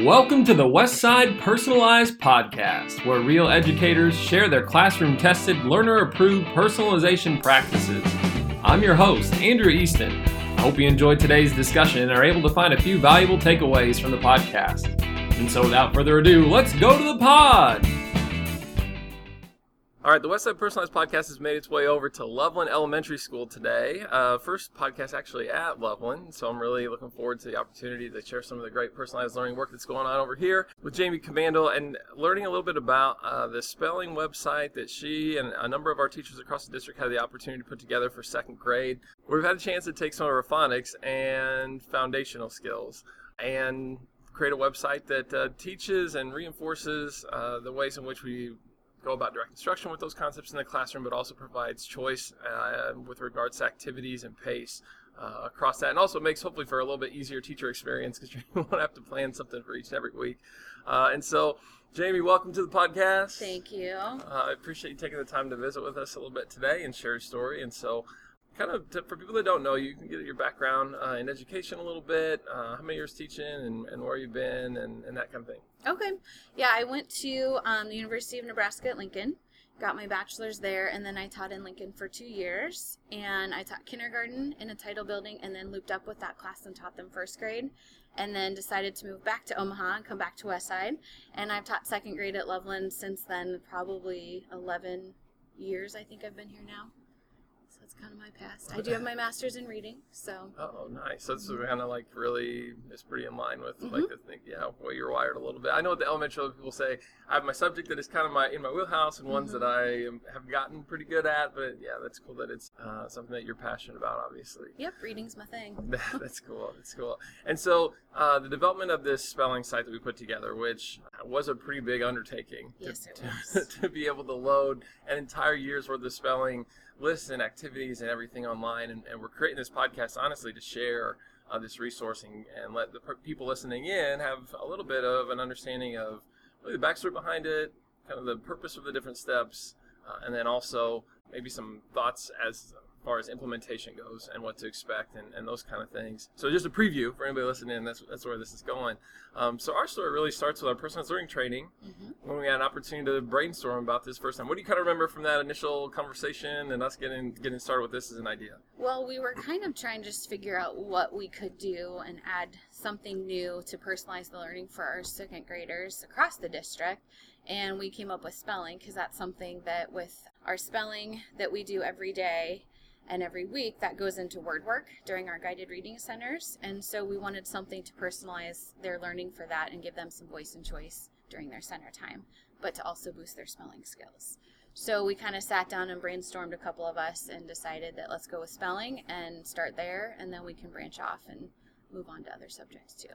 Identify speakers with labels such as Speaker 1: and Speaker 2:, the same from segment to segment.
Speaker 1: Welcome to the Westside Personalized Podcast, where real educators share their classroom tested, learner approved personalization practices. I'm your host, Andrew Easton. I hope you enjoyed today's discussion and are able to find a few valuable takeaways from the podcast. And so, without further ado, let's go to the pod! All right, the Westside Personalized Podcast has made its way over to Loveland Elementary School today. Uh, first podcast actually at Loveland, so I'm really looking forward to the opportunity to share some of the great personalized learning work that's going on over here with Jaime Commando and learning a little bit about uh, the spelling website that she and a number of our teachers across the district had the opportunity to put together for second grade. We've had a chance to take some of our phonics and foundational skills and create a website that uh, teaches and reinforces uh, the ways in which we go about direct instruction with those concepts in the classroom, but also provides choice uh, with regards to activities and pace uh, across that, and also makes hopefully for a little bit easier teacher experience because you won't have to plan something for each and every week. Uh, and so, Jaime, welcome to the podcast.
Speaker 2: Thank you. Uh,
Speaker 1: I appreciate you taking the time to visit with us a little bit today and share your story. And so, kind of to, for people that don't know you, you can get your background uh, in education a little bit, uh, how many years teaching, and, and where you've been, and, and, that kind of thing.
Speaker 2: Okay. Yeah, I went to um, the University of Nebraska at Lincoln, got my bachelor's there, and then I taught in Lincoln for two years. And I taught kindergarten in a title building, and then looped up with that class and taught them first grade. And then decided to move back to Omaha and come back to Westside. And I've taught second grade at Loveland since then, probably 11 years, I think I've been here now that's kind of my past. I do have my master's in reading, so.
Speaker 1: Oh, nice. That's mm-hmm. kind of like really is pretty in line with mm-hmm. like the thing, yeah, way you're wired a little bit. I know what the elementary people say. I have my subject that is kind of my in my wheelhouse and ones mm-hmm. that I have gotten pretty good at. But yeah, that's cool that it's uh, something that you're passionate about, obviously.
Speaker 2: Yep, reading's my thing.
Speaker 1: that's cool. That's cool. And so uh, the development of this spelling site that we put together, which was a pretty big undertaking.
Speaker 2: Yes,
Speaker 1: to,
Speaker 2: was.
Speaker 1: To, to be able to load an entire year's worth of spelling lists and activities and everything online. And, and we're creating this podcast, honestly, to share uh, this resource and, and let the people listening in have a little bit of an understanding of really the backstory behind it, kind of the purpose of the different steps, uh, and then also maybe some thoughts as far as implementation goes and what to expect and, and those kind of things. So just a preview for anybody listening, that's, that's where this is going. Um, so our story really starts with our personal learning training mm-hmm. when we had an opportunity to brainstorm about this first time. What do you kind of remember from that initial conversation and us getting getting started with this as an idea?
Speaker 2: Well, we were kind of trying to just figure out what we could do and add something new to personalize the learning for our second graders across the district and we came up with spelling because that's something that with our spelling that we do every day and every week that goes into word work during our guided reading centers. And so we wanted something to personalize their learning for that and give them some voice and choice during their center time, but to also boost their spelling skills. So we kind of sat down and brainstormed a couple of us and decided that let's go with spelling and start there, and then we can branch off and move on to other subjects too.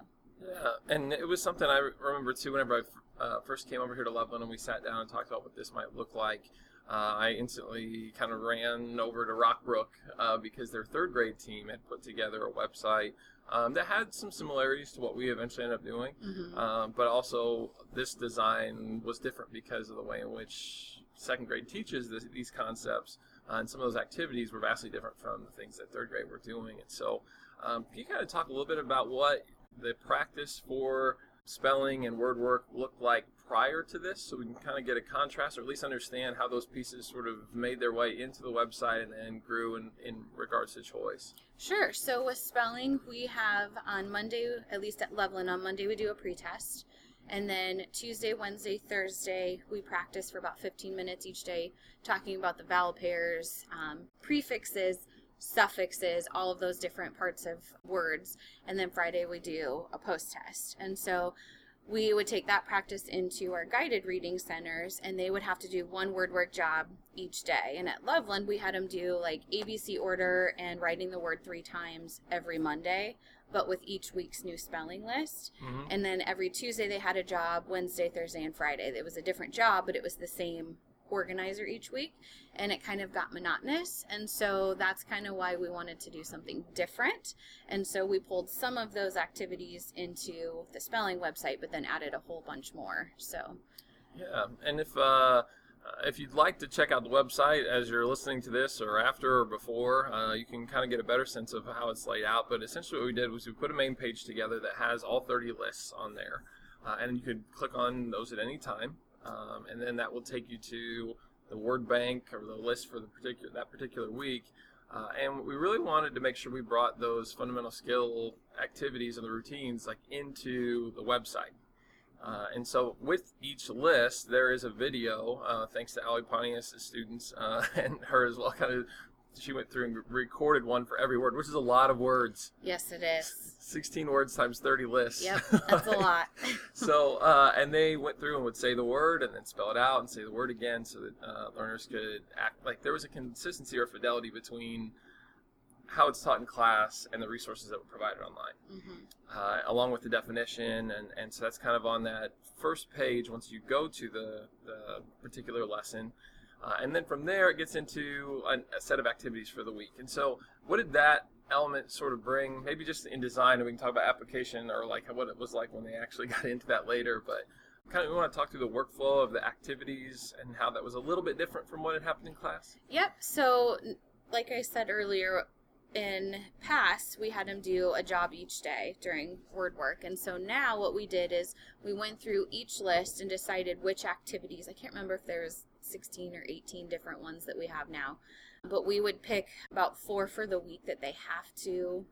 Speaker 1: Yeah, and it was something I remember too whenever I uh, first came over here to Loveland and we sat down and talked about what this might look like. Uh, I instantly kind of ran over to Rockbrook uh, because their third grade team had put together a website um, that had some similarities to what we eventually ended up doing, mm-hmm. um, but also this design was different because of the way in which second grade teaches this, these concepts, uh, and some of those activities were vastly different from the things that third grade were doing. And so, um, can you kind of talk a little bit about what the practice for spelling and word work looked like prior to this so we can kind of get a contrast or at least understand how those pieces sort of made their way into the website and then grew in, in regards to choice
Speaker 2: sure so with spelling we have on monday at least at loveland on monday we do a pretest and then tuesday wednesday thursday we practice for about 15 minutes each day talking about the vowel pairs um, prefixes suffixes, all of those different parts of words. And then Friday we do a post test. And so we would take that practice into our guided reading centers and they would have to do one word work job each day. And at Loveland, we had them do like ABC order and writing the word three times every Monday, but with each week's new spelling list. Mm-hmm. And then every Tuesday, they had a job Wednesday, Thursday, and Friday. It was a different job, but it was the same organizer each week and it kind of got monotonous and so that's kind of why we wanted to do something different and so we pulled some of those activities into the spelling website but then added a whole bunch more so
Speaker 1: yeah and if uh if you'd like to check out the website as you're listening to this or after or before, uh, you can kind of get a better sense of how it's laid out. But essentially, what we did was we put a main page together that has all 30 lists on there. uh, and you could click on those at any time, um, and then that will take you to the word bank or the list for the particular that particular week. Uh, and we really wanted to make sure we brought those fundamental skill activities and the routines like into the website. Uh, and so with each list, there is a video, uh, thanks to Ali Pontius, students, uh, and her as well, kind of she went through and recorded one for every word, which is a lot of words.
Speaker 2: Yes, it is.
Speaker 1: 16 words times 30 lists.
Speaker 2: Yep, that's a lot.
Speaker 1: so, uh, and they went through and would say the word and then spell it out and say the word again so that uh, learners could act like there was a consistency or fidelity between how it's taught in class and the resources that were provided online, mm-hmm. uh, along with the definition. And, and so that's kind of on that first page once you go to the, the particular lesson. Uh, and then from there, it gets into a, a, set of activities for the week. And so, what did that element sort of bring? Maybe just in design, and we can talk about application or like what it was like when they actually got into that later. But kind of, we want to talk through the workflow of the activities and how that was a little bit different from what had happened in class.
Speaker 2: Yep. So, like I said earlier, in past we had them do a job each day during word work and so now what we did is we went through each list and decided which activities i can't remember if there was 16 or 18 different ones that we have now. But we would pick about four for the week that they have to,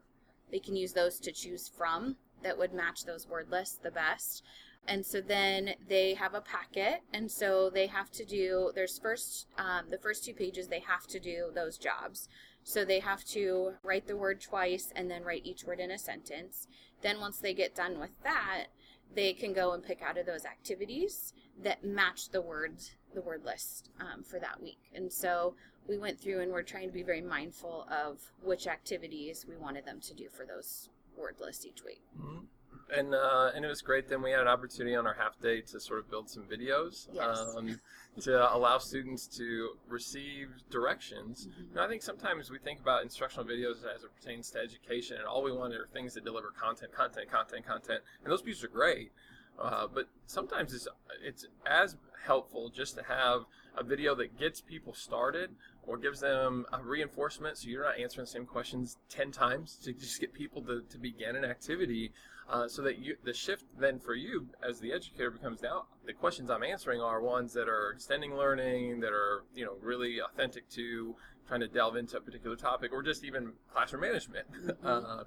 Speaker 2: they can use those to choose from that would match those word lists the best. And so then they have a packet, and so they have to do. There's first um, the first two pages they have to do those jobs. So they have to write the word twice and then write each word in a sentence. Then once they get done with that, they can go and pick out of those activities that match the words the word list um, for that week. And so we went through and we're trying to be very mindful of which activities we wanted them to do for those word lists each week.
Speaker 1: Mm-hmm. And uh, and it was great. Then we had an opportunity on our half day to sort of build some videos
Speaker 2: yes.
Speaker 1: um, to allow students to receive directions.
Speaker 2: Mm-hmm.
Speaker 1: I think sometimes we think about instructional videos as it pertains to education, and all we want are things that deliver content, content, content, content. And those pieces are great. Uh, but sometimes it's it's as helpful just to have a video that gets people started or gives them a reinforcement so you're not answering the same questions 10 times to just get people to, to begin an activity uh, so that you the shift then for you as the educator becomes now the questions i'm answering are ones that are extending learning that are you know really authentic to trying to delve into a particular topic or just even classroom management mm-hmm. uh,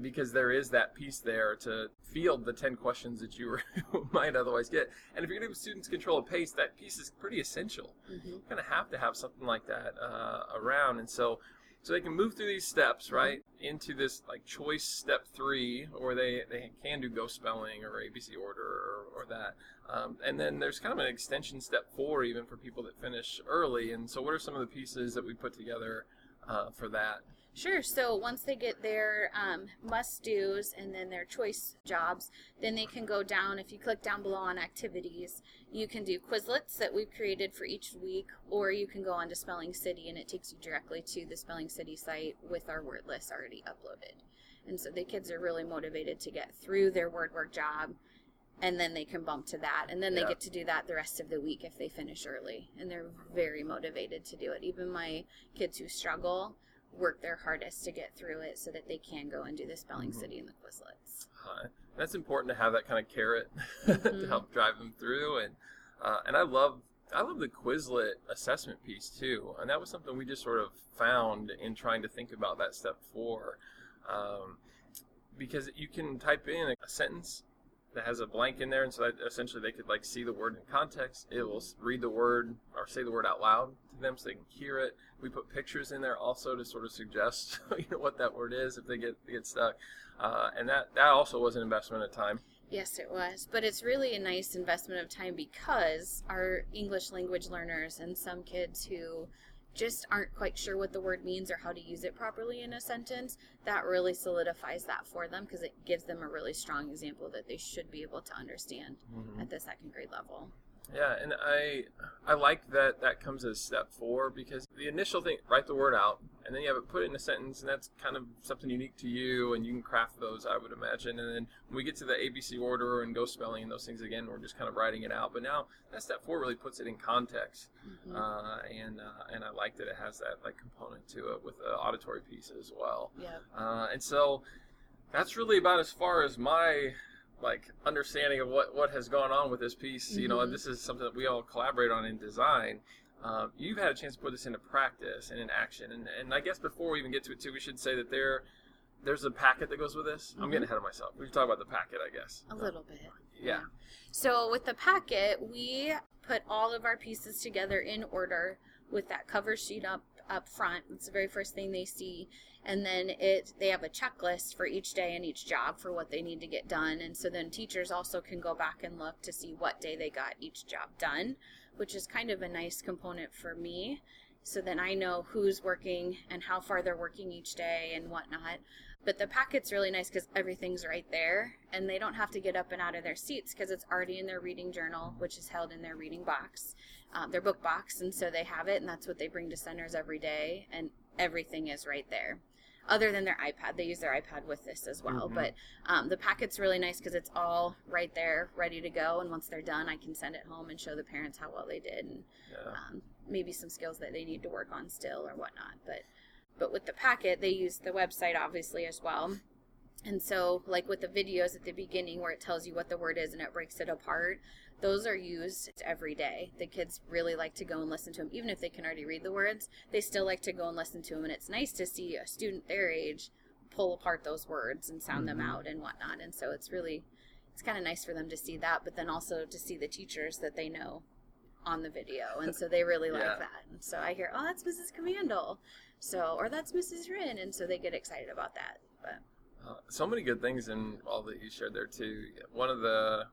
Speaker 1: because there is that piece there to field the 10 questions that you might otherwise get. And if you're going to give students control of pace, that piece is pretty essential.
Speaker 2: Mm-hmm.
Speaker 1: You kind of have to have something like that uh, around. And so, so they can move through these steps, mm-hmm. right, into this like choice step three, or they, they can do ghost spelling or ABC order or, or that. Um, and then there's kind of an extension step four even for people that finish early. And so, what are some of the pieces that we put together uh, for that?
Speaker 2: Sure. So once they get their um, must do's and then their choice jobs, then they can go down. If you click down below on activities, you can do Quizlets that we've created for each week, or you can go onto Spelling City and it takes you directly to the Spelling City site with our word list already uploaded. And so the kids are really motivated to get through their word work job and then they can bump to that and then they
Speaker 1: yeah.
Speaker 2: get to do that the rest of the week if they finish early and they're very motivated to do it even my kids who struggle work their hardest to get through it so that they can go and do the spelling mm-hmm. city and the quizlets
Speaker 1: uh, that's important to have that kind of carrot mm-hmm. to help drive them through and uh, and i love I love the Quizlet assessment piece too, and that was something we just sort of found in trying to think about that step four, um, because you can type in a, a sentence that has a blank in there, and so that essentially they could like see the word in context. It will read the word or say the word out loud to them so they can hear it. We put pictures in there also to sort of suggest you know what that word is if they get get stuck, uh, and that that also was an investment of time.
Speaker 2: Yes, it was. But it's really a nice investment of time because our English language learners and some kids who just aren't quite sure what the word means or how to use it properly in a sentence, that really solidifies that for them because it gives them a really strong example that they should be able to understand mm-hmm. at the second grade level.
Speaker 1: Yeah, and I I like that that comes as step four because the initial thing, write the word out, and then you have it put it in a sentence, and that's kind of something unique to you, and you can craft those, I would imagine. And then when we get to the ABC order and ghost spelling and those things again, we're just kind of writing it out. But now that step four really puts it in context, mm-hmm. uh, and uh, and I like that it has that like component to it with the auditory piece as well.
Speaker 2: Yeah.
Speaker 1: Uh, and so that's really about as far as my like understanding of what what has gone on with this piece. You know,
Speaker 2: Mhm.
Speaker 1: and this is something that we all collaborate on in design. Um, you've had a chance to put this into practice and in action, and, and I guess before we even get to it too, we should say that there there's a packet that goes with this. I'm
Speaker 2: Mhm.
Speaker 1: getting ahead of myself. We should talk about the packet, I guess.
Speaker 2: A little bit.
Speaker 1: Yeah.
Speaker 2: So with the packet, we put all of our pieces together in order with that cover sheet up up front. It's the very first thing they see, and then it they have a checklist for each day and each job for what they need to get done. And so then teachers also can go back and look to see what day they got each job done, which is kind of a nice component for me. So then I know who's working and how far they're working each day and whatnot. But the packet's really nice because everything's right there, and they don't have to get up and out of their seats because it's already in their reading journal, which is held in their reading box, um, their book box, and so they have it, and that's what they bring to centers every day, and everything is right there. Other than their iPad, they use their iPad with this as well.
Speaker 1: Mhm.
Speaker 2: But um, the packet's really nice because it's all right there, ready to go. And once they're done, I can send it home and show the parents how well they did, and
Speaker 1: Yeah.
Speaker 2: um, maybe some skills that they need to work on still or whatnot. But but with the packet, they use the website obviously as well. And so, like with the videos at the beginning where it tells you what the word is and it breaks it apart, those are used every day. The kids really like to go and listen to them, even if they can already read the words. They still like to go and listen to them, and it's nice to see a student their age pull apart those words and sound them
Speaker 1: Mhm.
Speaker 2: out and whatnot. And so it's really, it's kind of nice for them to see that, but then also to see the teachers that they know on the video, and so they really
Speaker 1: Yeah.
Speaker 2: like that. And so I hear, oh, that's Mrs. Commandel, so or that's Mrs. Rin, and so they get excited about that. But
Speaker 1: Uh, so many good things in all that you shared there too. One of the,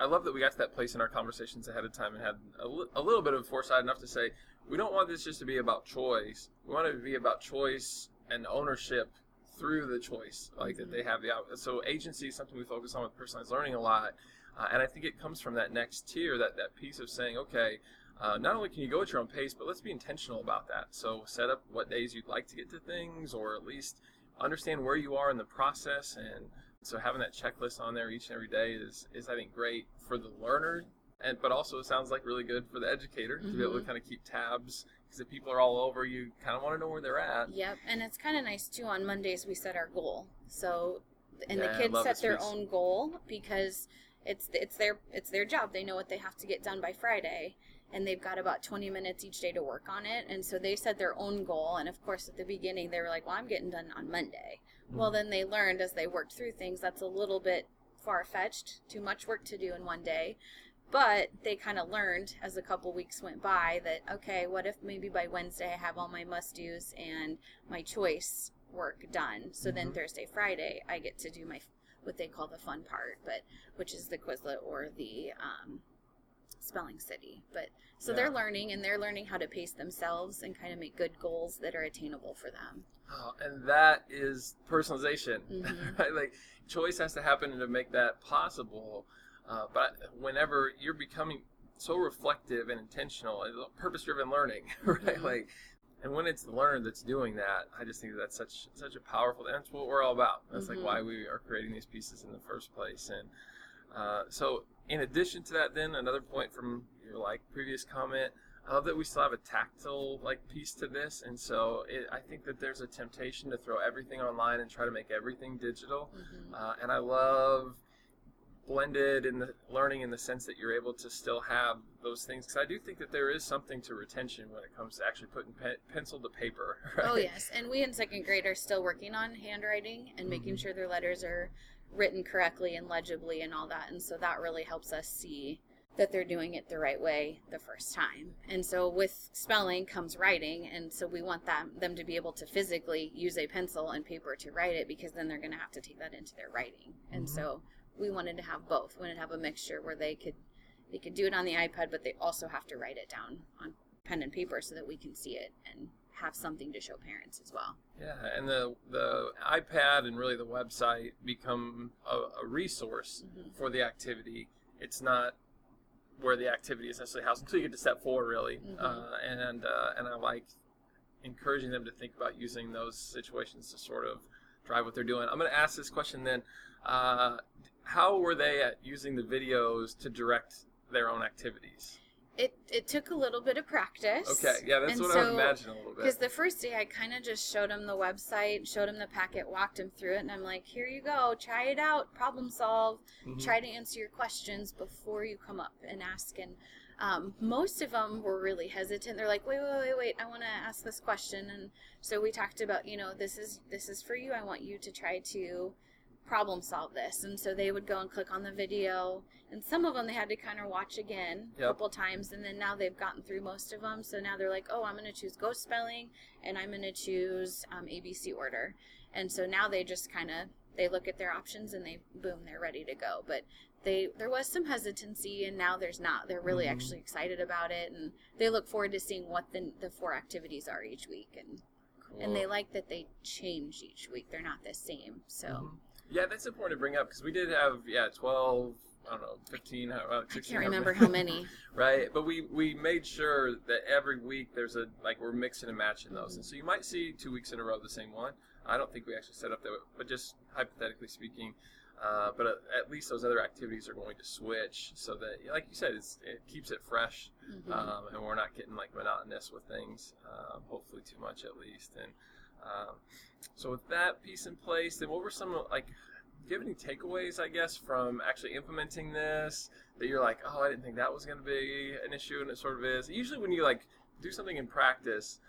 Speaker 1: I love that we got to that place in our conversations ahead of time and had a, li- a little bit of foresight enough to say we don't want this just to be about choice. We want it to be about choice and ownership through the choice, like that they have the. So agency is something we focus on with personalized learning a lot, uh, and I think it comes from that next tier, that that piece of saying, okay. Uh, not only can you go at your own pace, but let's be intentional about that. So set up what days you'd like to get to things, or at least understand where you are in the process and so having that checklist on there each and every day is, is I think great for the learner and but also it sounds like really good for the educator to be able to
Speaker 2: Mhm.
Speaker 1: kind of keep tabs because if people are all over you kind of want to know where they're at
Speaker 2: Yep, and it's kind of nice too. On Mondays we set our goal, so and
Speaker 1: Yeah,
Speaker 2: the kids set their
Speaker 1: piece.
Speaker 2: own goal because it's it's their it's their job. They know what they have to get done by Friday, and they've got about twenty minutes each day to work on it. And so they set their own goal. And of course, at the beginning they were like, "Well, I'm getting done on Monday." Well, then they learned as they worked through things that's a little bit far fetched, too much work to do in one day. But they kind of learned as a couple weeks went by that okay, what if maybe by Wednesday I have all my must dos and my choice work done. So then
Speaker 1: Mhm.
Speaker 2: Thursday, Friday, I get to do my what they call the fun part, but which is the Quizlet or the um, Spelling City. But so they're learning and they're learning how to pace themselves and kind of make good goals that are attainable for them.
Speaker 1: Oh, and that is personalization
Speaker 2: Mhm.
Speaker 1: right? like choice has to happen to make that possible uh, but whenever you're becoming so reflective and intentional and purpose driven learning right
Speaker 2: Mhm.
Speaker 1: like and when it's the learner that's doing that i just think that's such such a powerful that's what we're all about that's
Speaker 2: Mhm.
Speaker 1: like why we are creating these pieces in the first place and uh, so in addition to that then another point from your like previous comment I love that we still have a tactile like piece to this, and so it, I think that there's a temptation to throw everything online and try to make everything digital.
Speaker 2: Mhm.
Speaker 1: Uh, and I love blended in the learning in the sense that you're able to still have those things because I do think that there is something to retention when it comes to actually putting pe- pencil to paper. Right?
Speaker 2: Oh yes, and we in second grade are still working on handwriting and making
Speaker 1: Mhm.
Speaker 2: sure their letters are written correctly and legibly and all that, and so that really helps us see that they're doing it the right way the first time. And so with spelling comes writing, and so we want them them to be able to physically use a pencil and paper to write it because then they're going to have to take that into their writing. And
Speaker 1: Mhm.
Speaker 2: so we wanted to have both. We wanted to have a mixture where they could they could do it on the iPad, but they also have to write it down on pen and paper so that we can see it and have something to show parents as well.
Speaker 1: Yeah, and the the iPad and really the website become a, a resource
Speaker 2: Mhm.
Speaker 1: for the activity. It's not where the activity is necessarily housed until you get to step four, really.
Speaker 2: Mhm.
Speaker 1: Uh, and uh, and I like encouraging them to think about using those situations to sort of drive what they're doing. I'm going to ask this question then: uh, How were they at using the videos to direct their own activities?
Speaker 2: It it took a little bit of practice.
Speaker 1: Okay, yeah, that's
Speaker 2: And
Speaker 1: what I would
Speaker 2: so-
Speaker 1: imagine a little bit.
Speaker 2: Because the first day I kind of just showed him the website, showed him the packet, walked him through it, and I'm like, here you go, try it out, problem solve,
Speaker 1: Mhm.
Speaker 2: try to answer your questions before you come up and ask. And um, most of them were really hesitant. They're like, wait, wait, wait, wait, I want to ask this question. And so we talked about, you know, this is this is for you. I want you to try to problem solve this. And so they would go and click on the video, and some of them they had to kind of watch again a
Speaker 1: Yep.
Speaker 2: couple times, and then now they've gotten through most of them. So now they're like, oh, I'm going to choose ghost spelling, and I'm going to choose um, ABC order. And so now they just kind of they look at their options and they boom, they're ready to go. But they there was some hesitancy, and now there's not. They're really
Speaker 1: Mhm.
Speaker 2: actually excited about it, and they look forward to seeing what the the four activities are each week, and and they like that they change each week. They're not the same. So.
Speaker 1: Mhm. Yeah, that's important to bring up because we did have yeah twelve. I don't know, fifteen. Uh,
Speaker 2: I can't remember how many.
Speaker 1: right? But we we made sure that every week there's a like we're mixing and matching those, and so you might see two weeks in a row the same one. I don't think we actually set up that, but just hypothetically speaking. Uh, but at, at least those other activities are going to switch so that, like you said, it's, it keeps it fresh,
Speaker 2: Mhm.
Speaker 1: um, and we're not getting like monotonous with things. Um, hopefully, too much at least. And um, so, with that piece in place, then what were some like? Do you have any takeaways, I guess, from actually implementing this that you're like, oh, I didn't think that was going to be an issue, and it sort of is. Usually, when you like do something in practice,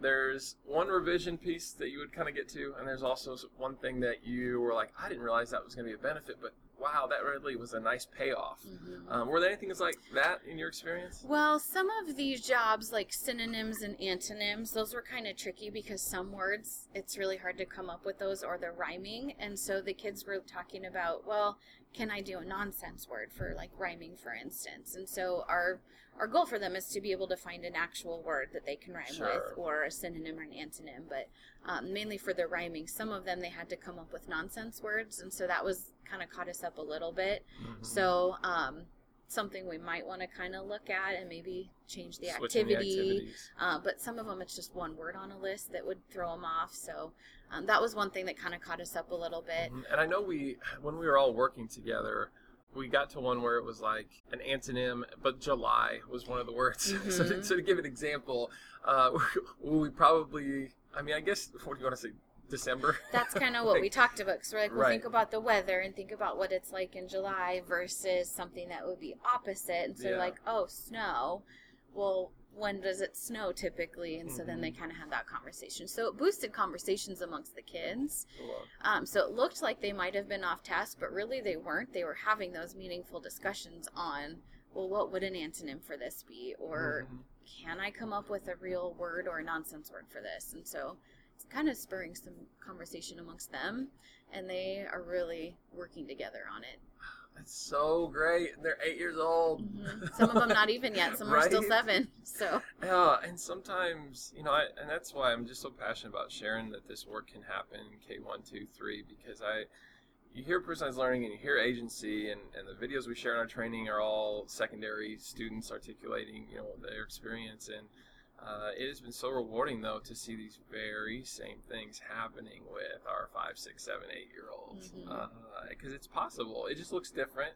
Speaker 1: there's one revision piece that you would kind of get to, and there's also one thing that you were like, I didn't realize that was going to be a benefit, but wow, that really was a nice payoff.
Speaker 2: Mhm.
Speaker 1: Um, were there anything like that in your experience?
Speaker 2: Well, some of these jobs, like synonyms and antonyms, those were kind of tricky because some words, it's really hard to come up with those or they're rhyming. And so the kids were talking about, well, can I do a nonsense word for like rhyming, for instance? And so our our goal for them is to be able to find an actual word that they can rhyme
Speaker 1: Sure.
Speaker 2: with or a synonym or an antonym. But um, mainly for the rhyming, some of them they had to come up with nonsense words. And so that was kind of caught us up a little bit.
Speaker 1: Mhm.
Speaker 2: So, um, something we might want to kind of look at and maybe change the
Speaker 1: Switching
Speaker 2: activity.
Speaker 1: activities.
Speaker 2: uh, but some of them, it's just one word on a list that would throw them off. So, um, that was one thing that kind of caught us up a little bit.
Speaker 1: Mhm. And I know we, when we were all working together, we got to one where it was like an antonym, but July was one of the words. so, to, so to give an example, uh, we probably, I mean, I guess, what do you want to say, December?
Speaker 2: That's kind of what we talked about. Because we're like, well,
Speaker 1: Right.
Speaker 2: think about the weather and think about what it's like in July versus something that would be opposite. And so,
Speaker 1: Yeah.
Speaker 2: like, oh, snow. Well, when does it snow typically? And so then they
Speaker 1: Mhm.
Speaker 2: kind of had that conversation. So it boosted conversations amongst the kids.
Speaker 1: Cool.
Speaker 2: Um, so it looked like they might have been off task, but really they weren't. They were having those meaningful discussions on, well, what would an antonym for this be? Or
Speaker 1: Mhm.
Speaker 2: can I come up with a real word or a nonsense word for this? And so kind of spurring some conversation amongst them, and they are really working together on it.
Speaker 1: That's so great. They're eight years old.
Speaker 2: Mhm. Some of them not even yet. Some are still seven. So
Speaker 1: Yeah, and sometimes, you know, I, and that's why I'm just so passionate about sharing that this work can happen in K one, two, three, because I, you hear personalized learning and you hear agency, and, and the videos we share in our training are all secondary students articulating, you know, their experience, and uh, it has been so rewarding though to see these very same things happening with our five, six, seven, eight year olds, because it's possible. It just looks different.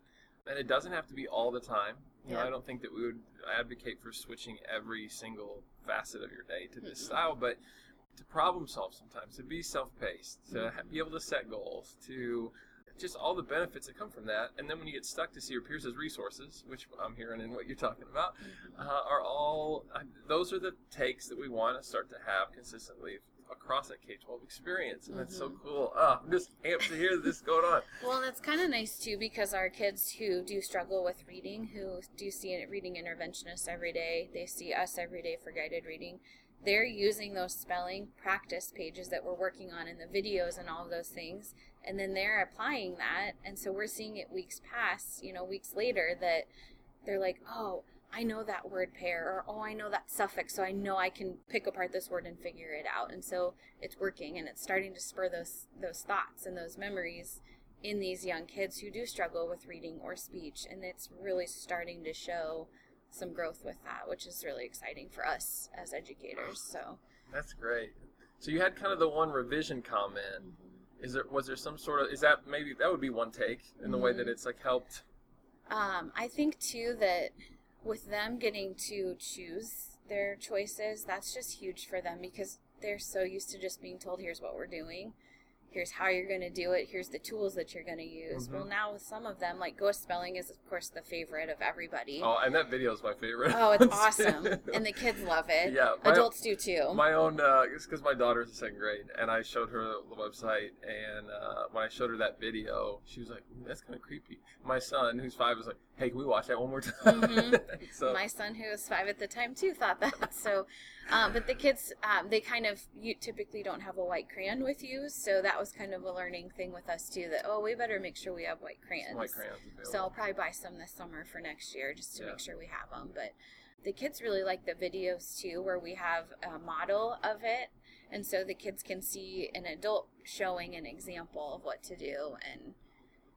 Speaker 1: And it doesn't have to be all the time. You know, I don't think that we would advocate for switching every single facet of your day to this
Speaker 2: Mm-mm.
Speaker 1: style, but to problem solve sometimes, to be self-paced, to ha-
Speaker 2: Mhm.
Speaker 1: be able to set goals, to just all the benefits that come from that. And then when you get stuck to see your peers as resources, which I'm hearing in what you're talking about, uh, are all uh, those are the takes that we want to start to have consistently across that K-12 experience, and that's so
Speaker 2: Mhm.
Speaker 1: cool. Oh, I'm just amped to hear this going on.
Speaker 2: Well, that's kind of nice too because our kids who do struggle with reading, who do see a reading interventionists every day, they see us every day for guided reading. They're using those spelling practice pages that we're working on in the videos and all of those things, and then they're applying that. And so we're seeing it weeks past you know, weeks later that they're like, oh, I know that word pair, or oh, I know that suffix, so I know I can pick apart this word and figure it out. And so it's working, and it's starting to spur those those thoughts and those memories in these young kids who do struggle with reading or speech, and it's really starting to show some growth with that, which is really exciting for us as educators. So,
Speaker 1: That's great. So you had kind of the one revision comment. Is there was there some sort of is that maybe that would be one take in the way that
Speaker 2: Mhm.
Speaker 1: it's like helped?
Speaker 2: um, I think too that with them getting to choose their choices, that's just huge for them because they're so used to just being told, here's what we're doing here's how you're going to do it here's the tools that you're going to use.
Speaker 1: Mhm.
Speaker 2: well now with some of them like ghost spelling is of course the favorite of everybody.
Speaker 1: Oh, and that video is my favorite.
Speaker 2: Oh, it's awesome. And the kids love it.
Speaker 1: Yeah, my-
Speaker 2: adults do too.
Speaker 1: My own uh because my daughter's in second grade and i showed her the website and uh when i showed her that video she was like that's kind of creepy. My son who's five was like hey can we watch that one more time
Speaker 2: Mhm.
Speaker 1: so
Speaker 2: my son who was five at the time too thought that so um, but the kids um, they kind of you typically don't have a white crayon with you so that was kind of a learning thing with us too that oh we better make sure we have white crayons
Speaker 1: white crayons available.
Speaker 2: So I'll probably buy some this summer for next year just to
Speaker 1: Yeah.
Speaker 2: make sure we have them. But the kids really like the videos too, where we have a model of it. And so the kids can see an adult showing an example of what to do. And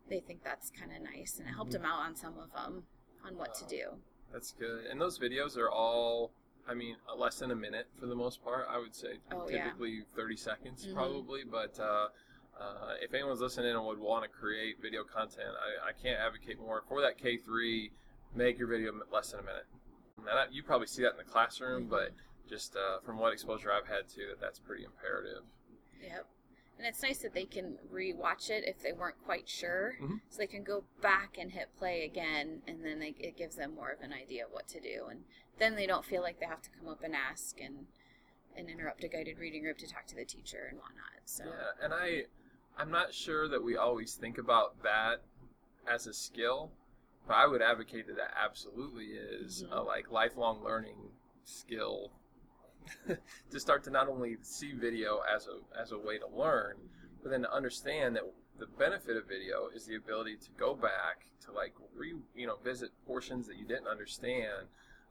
Speaker 2: they think that's kind of nice. And it helped them out on some of them on what to do.
Speaker 1: that's good and those videos are all i mean less than a minute for the most part i would say
Speaker 2: Oh, yeah.
Speaker 1: typically 30 seconds
Speaker 2: Mhm.
Speaker 1: probably but uh uh, if anyone's listening and would want to create video content, I, I can't advocate more for that K3. Make your video less than a minute. And I, you probably see that in the classroom, but just uh, from what exposure I've had to, that that's pretty imperative.
Speaker 2: Yep. And it's nice that they can re-watch it if they weren't quite sure,
Speaker 1: Mhm.
Speaker 2: so they can go back and hit play again, and then they, it gives them more of an idea of what to do, and then they don't feel like they have to come up and ask and and interrupt a guided reading group to talk to the teacher and whatnot. So
Speaker 1: Yeah, and I, I'm not sure that we always think about that as a skill, but I would advocate that that absolutely is
Speaker 2: Mhm.
Speaker 1: a like lifelong learning skill to start to not only see video as a as a way to learn, but then to understand that the benefit of video is the ability to go back to like re you know visit portions that you didn't understand.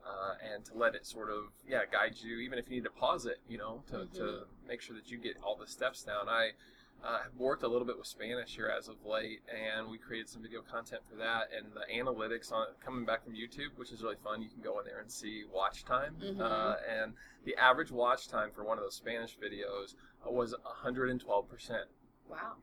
Speaker 1: Uh, and to let it sort of yeah guide you even if you need to pause it you know to, to
Speaker 2: Mhm.
Speaker 1: make sure that you get all the steps down i uh, have worked a little bit with Spanish here as of late, and we created some video content for that. And the analytics on it coming back from YouTube, which is really fun. You can go in there and see watch time,
Speaker 2: Mhm.
Speaker 1: uh, and the average watch time for one of those Spanish videos was 112 percent
Speaker 2: wow,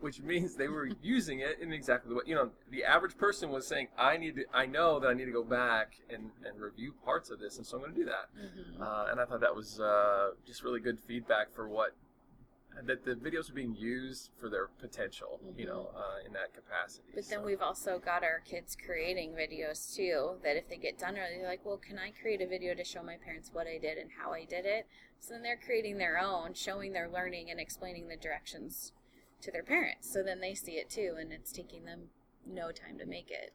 Speaker 1: which means they were using it in exactly the way you know the average person was saying i need to i know that i need to go back and, and review parts of this and so i'm going to do that
Speaker 2: hmm
Speaker 1: uh, and i thought that was uh, just really good feedback for what that the videos are being used for their potential you know uh, in that capacity
Speaker 2: but then we've also got our kids creating videos too. That if they get done early, they're like, "Well, can I create a video to show my parents what I did and how I did it?" So then they're creating their own, showing their learning and explaining the directions to their parents. So then they see it too, and it's taking them no time to make it.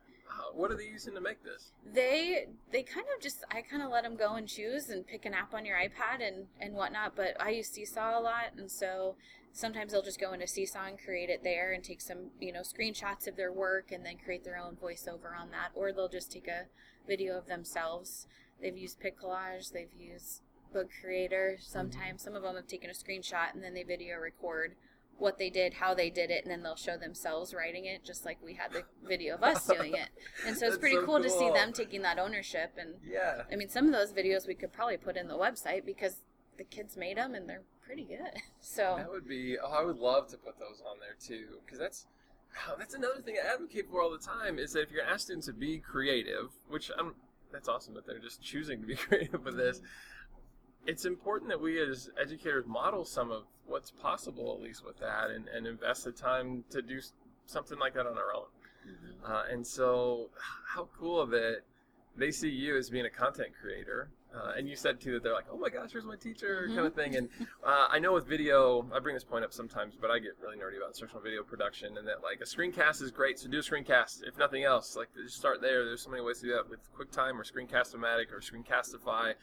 Speaker 1: What are they using to make this
Speaker 2: They they kind of just I kind of let them go and choose and pick an app on your iPad and and whatnot. But I use Seesaw a lot, and so sometimes they'll just go into Seesaw and create it there and take some you know screenshots of their work and then create their own voiceover on that, or they'll just take a video of themselves. They've used PicCollage, they've used Book Creator. Sometimes some of them have taken a screenshot and then they video record what they did, how they did it, and then they'll show themselves writing it, just like we had the video of us doing it. And so it's
Speaker 1: That's
Speaker 2: pretty
Speaker 1: so
Speaker 2: cool, to see them taking that ownership. And
Speaker 1: yeah
Speaker 2: I mean, some of those videos we could probably put in the website because the kids made them and they're pretty good. So
Speaker 1: That would be. Oh, I would love to put those on there too, because that's oh, that's another thing I advocate for all the time. Is that if you're gonna students to be creative, which I'm, that's awesome that they're just choosing to be creative with this. It's important that we as educators model some of what's possible, at least with that, and, and invest the time to do something like that on our own.
Speaker 2: Mhm.
Speaker 1: Uh, and so, how cool that they see you as being a content creator. Uh, and you said too that they're like, "Oh my gosh, here's my teacher," kind of thing. And uh, I know with video, I bring this point up sometimes, but I get really nerdy about instructional video production, and that like a screencast is great, so do a screencast if nothing else. Like just start there. There's so many ways to do that with QuickTime or Screencast-O-Matic or Screencastify.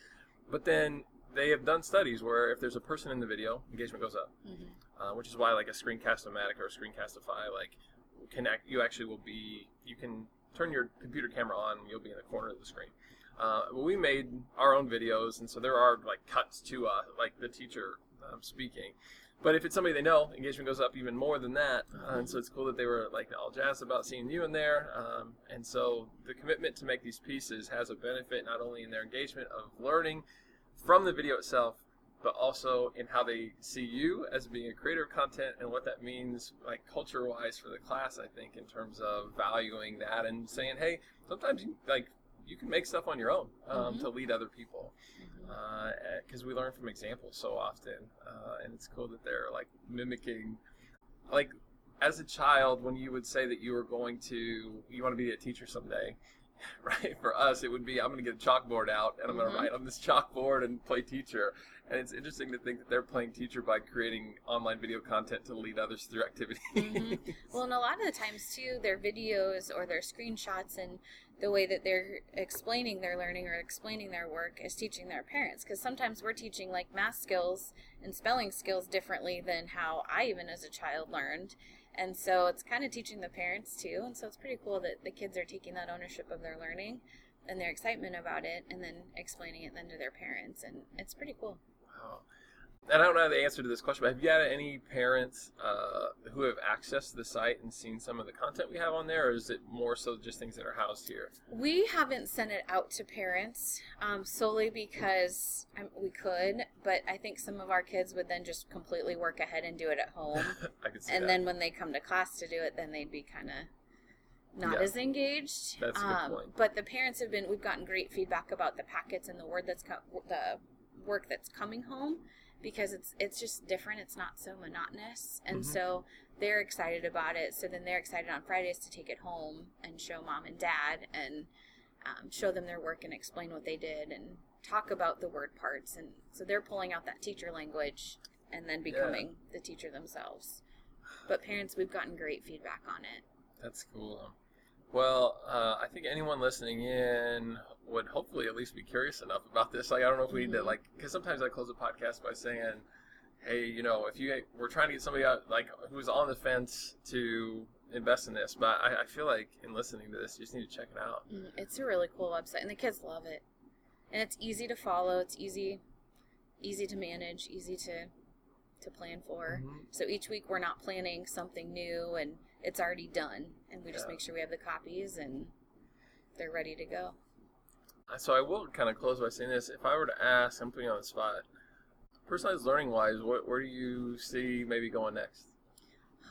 Speaker 1: But then they have done studies where if there's a person in the video, engagement goes up.
Speaker 2: Mhm.
Speaker 1: uh, which is why like a screencast-o-matic or a screencastify like connect you actually will be you can turn your computer camera on and you'll be in the corner of the screen. Uh, we made our own videos and so there are like cuts to uh, like the teacher um, speaking. But if it's somebody they know engagement goes up even more than that. Uh, and so it's cool that they were like all jazzed about seeing you in there. Um, and so the commitment to make these pieces has a benefit not only in their engagement of learning from the video itself but also in how they see you as being a creator of content and what that means like culture wise for the class i think in terms of valuing that and saying hey sometimes you like you can make stuff on your own um,
Speaker 2: Mhm.
Speaker 1: to lead other people because we learn from examples so often, uh, and it's cool that they're like mimicking, like as a child when you would say that you were going to you want to be a teacher someday. Right for us, it would be I'm going to get a chalkboard out and I'm going
Speaker 2: Mhm.
Speaker 1: to write on this chalkboard and play teacher. And it's interesting to think that they're playing teacher by creating online video content to lead others through activities.
Speaker 2: Mhm. Well, and a lot of the times too, their videos or their screenshots and the way that they're explaining their learning or explaining their work is teaching their parents. Because sometimes we're teaching like math skills and spelling skills differently than how I even as a child learned. And so it's kind of teaching the parents too. And so it's pretty cool that the kids are taking that ownership of their learning and their excitement about it and then explaining it then to their parents. And it's pretty cool.
Speaker 1: Wow. And I don't know the answer to this question, but have you had any parents uh, who have accessed the site and seen some of the content we have on there, or is it more so just things that are housed here?
Speaker 2: We haven't sent it out to parents um, solely because um, we could, but I think some of our kids would then just completely work ahead and do it at home.
Speaker 1: I could see
Speaker 2: and
Speaker 1: that.
Speaker 2: then when they come to class to do it, then they'd be kind of not
Speaker 1: Yeah.
Speaker 2: as engaged.
Speaker 1: That's a good
Speaker 2: um,
Speaker 1: point.
Speaker 2: But the parents have been. We've gotten great feedback about the packets and the word that's co- the work that's coming home because it's it's just different. It's not so monotonous, and
Speaker 1: Mhm.
Speaker 2: so they're excited about it. So then they're excited on Fridays to take it home and show mom and dad and um, show them their work and explain what they did and talk about the word parts. And so they're pulling out that teacher language and then becoming the teacher themselves. But parents, we've gotten great feedback on it.
Speaker 1: That's cool. Well, uh, I think anyone listening in would hopefully at least be curious enough about this. Like, I don't know if we need to like, because sometimes I close a podcast by saying, "Hey, you know, if you we're trying to get somebody out like who's on the fence to invest in this," but I, I feel like in listening to this, you just need to check it out.
Speaker 2: Mm, It's a really cool website, and the kids love it. And it's easy to follow. It's easy, easy to manage, easy to to plan for.
Speaker 1: Mhm.
Speaker 2: So each week we're not planning something new, and it's already done, and we just make sure we have the copies and they're ready to go.
Speaker 1: So I will kind of close by saying this: if I were to ask, I'm putting you on the spot. Personalized learning wise, what, where do you see maybe going next?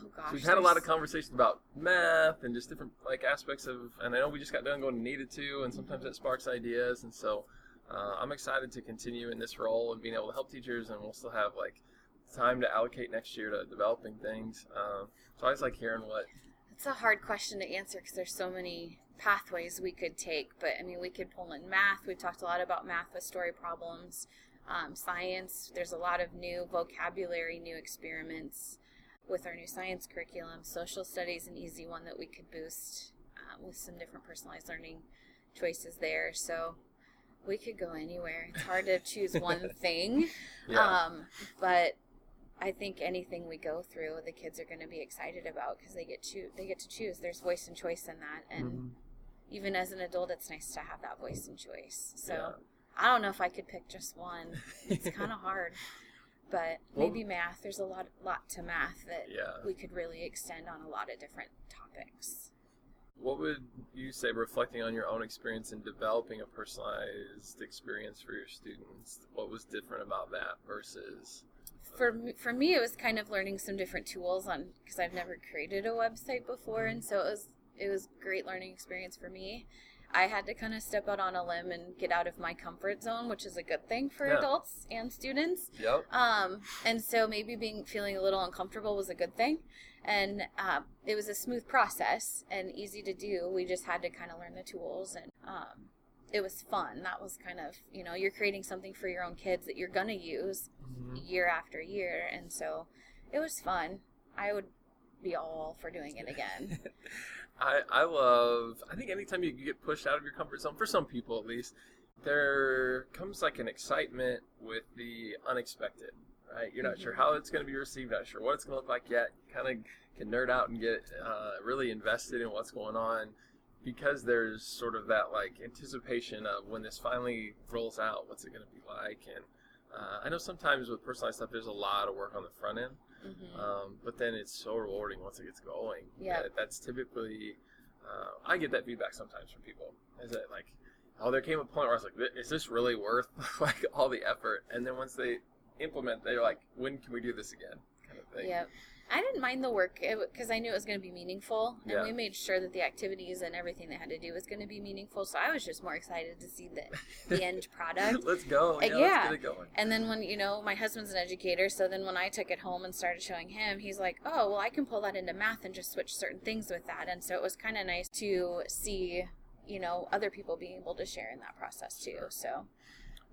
Speaker 2: Oh gosh,
Speaker 1: So we've had a lot of conversations about math and just different like aspects of, and I know we just got done going to needed to, and sometimes that sparks ideas, and so uh, I'm excited to continue in this role and being able to help teachers, and we'll still have like time to allocate next year to developing things. Um, so I always like hearing what.
Speaker 2: It's a hard question to answer because there's so many pathways we could take. But I mean, we could pull in math. We've talked a lot about math with story problems. Um, science, there's a lot of new vocabulary, new experiments with our new science curriculum. Social studies, an easy one that we could boost um, with some different personalized learning choices there. So we could go anywhere. It's hard to choose one thing.
Speaker 1: Yeah.
Speaker 2: Um, but I think anything we go through, the kids are going to be excited about because they get to they get to choose. There's voice and choice in that, and
Speaker 1: Mhm.
Speaker 2: even as an adult, it's nice to have that voice and choice. So
Speaker 1: Yeah.
Speaker 2: I don't know if I could pick just one. It's kind of hard, but
Speaker 1: Well-
Speaker 2: maybe math. There's a lot lot to math that
Speaker 1: Yeah.
Speaker 2: we could really extend on a lot of different topics.
Speaker 1: What would you say, reflecting on your own experience in developing a personalized experience for your students? What was different about that versus?
Speaker 2: For me, for me it was kind of learning some different tools on because I've never created a website before and so it was it was great learning experience for me. I had to kind of step out on a limb and get out of my comfort zone, which is a good thing for
Speaker 1: Yeah.
Speaker 2: adults and students.
Speaker 1: Yep.
Speaker 2: Um, and so maybe being feeling a little uncomfortable was a good thing. And um, it was a smooth process and easy to do. We just had to kind of learn the tools and um, it was fun. That was kind of, you know, you're creating something for your own kids that you're going to use
Speaker 1: Mhm.
Speaker 2: year after year. And so it was fun. I would be all for doing it again.
Speaker 1: I, I love I think anytime you get pushed out of your comfort zone for some people at least there comes like an excitement with the unexpected right you're not sure
Speaker 2: Mhm.
Speaker 1: how it's going to be received not sure what it's going to look like yet kind of can nerd out and get uh, really invested in what's going on because there's sort of that like anticipation of when this finally rolls out what's it going to be like and uh, I know sometimes with personalized stuff there's a lot of work on the front end
Speaker 2: hmm
Speaker 1: um, but then it's so rewarding once it gets going.
Speaker 2: Yeah.
Speaker 1: That- that's typically, uh, I get that feedback sometimes from people. Is that like, oh, there came a point where I was like, is this really worth like all the effort? And then once they implement, they're like, when can we do this again? Kind of thing.
Speaker 2: Yep. I didn't mind the work because I knew it was going to be meaningful, and
Speaker 1: Yeah.
Speaker 2: we made sure that the activities and everything they had to do was going to be meaningful. So I was just more excited to see the the end product.
Speaker 1: let's go. Yeah,
Speaker 2: yeah.
Speaker 1: let's get it going.
Speaker 2: And then when you know my husband's an educator, so then when I took it home and started showing him, he's like, "Oh, well, I can pull that into math and just switch certain things with that." And so it was kind of nice to see, you know, other people being able to share in that process too. So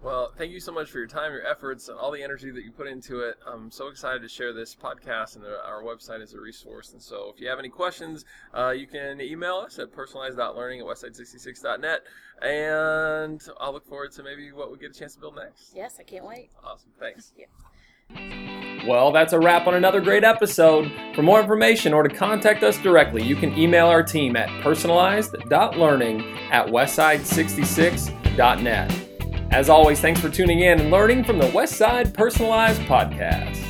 Speaker 1: Well, thank you so much for your time, your efforts, and all the energy that you put into it. I'm so excited to share this podcast and the, our website as a resource. And so, if you have any questions, uh, you can email us at personalized.learning at westside66.net. And I'll look forward to maybe what we get a chance to build next.
Speaker 2: yes, I can't wait.
Speaker 1: Awesome. Thanks.
Speaker 3: Well, that's a wrap on another great episode. For more information or to contact us directly, you can email our team at personalized.learning at westside66.net. As always, thanks for tuning in and learning from the Westside Personalized Podcast.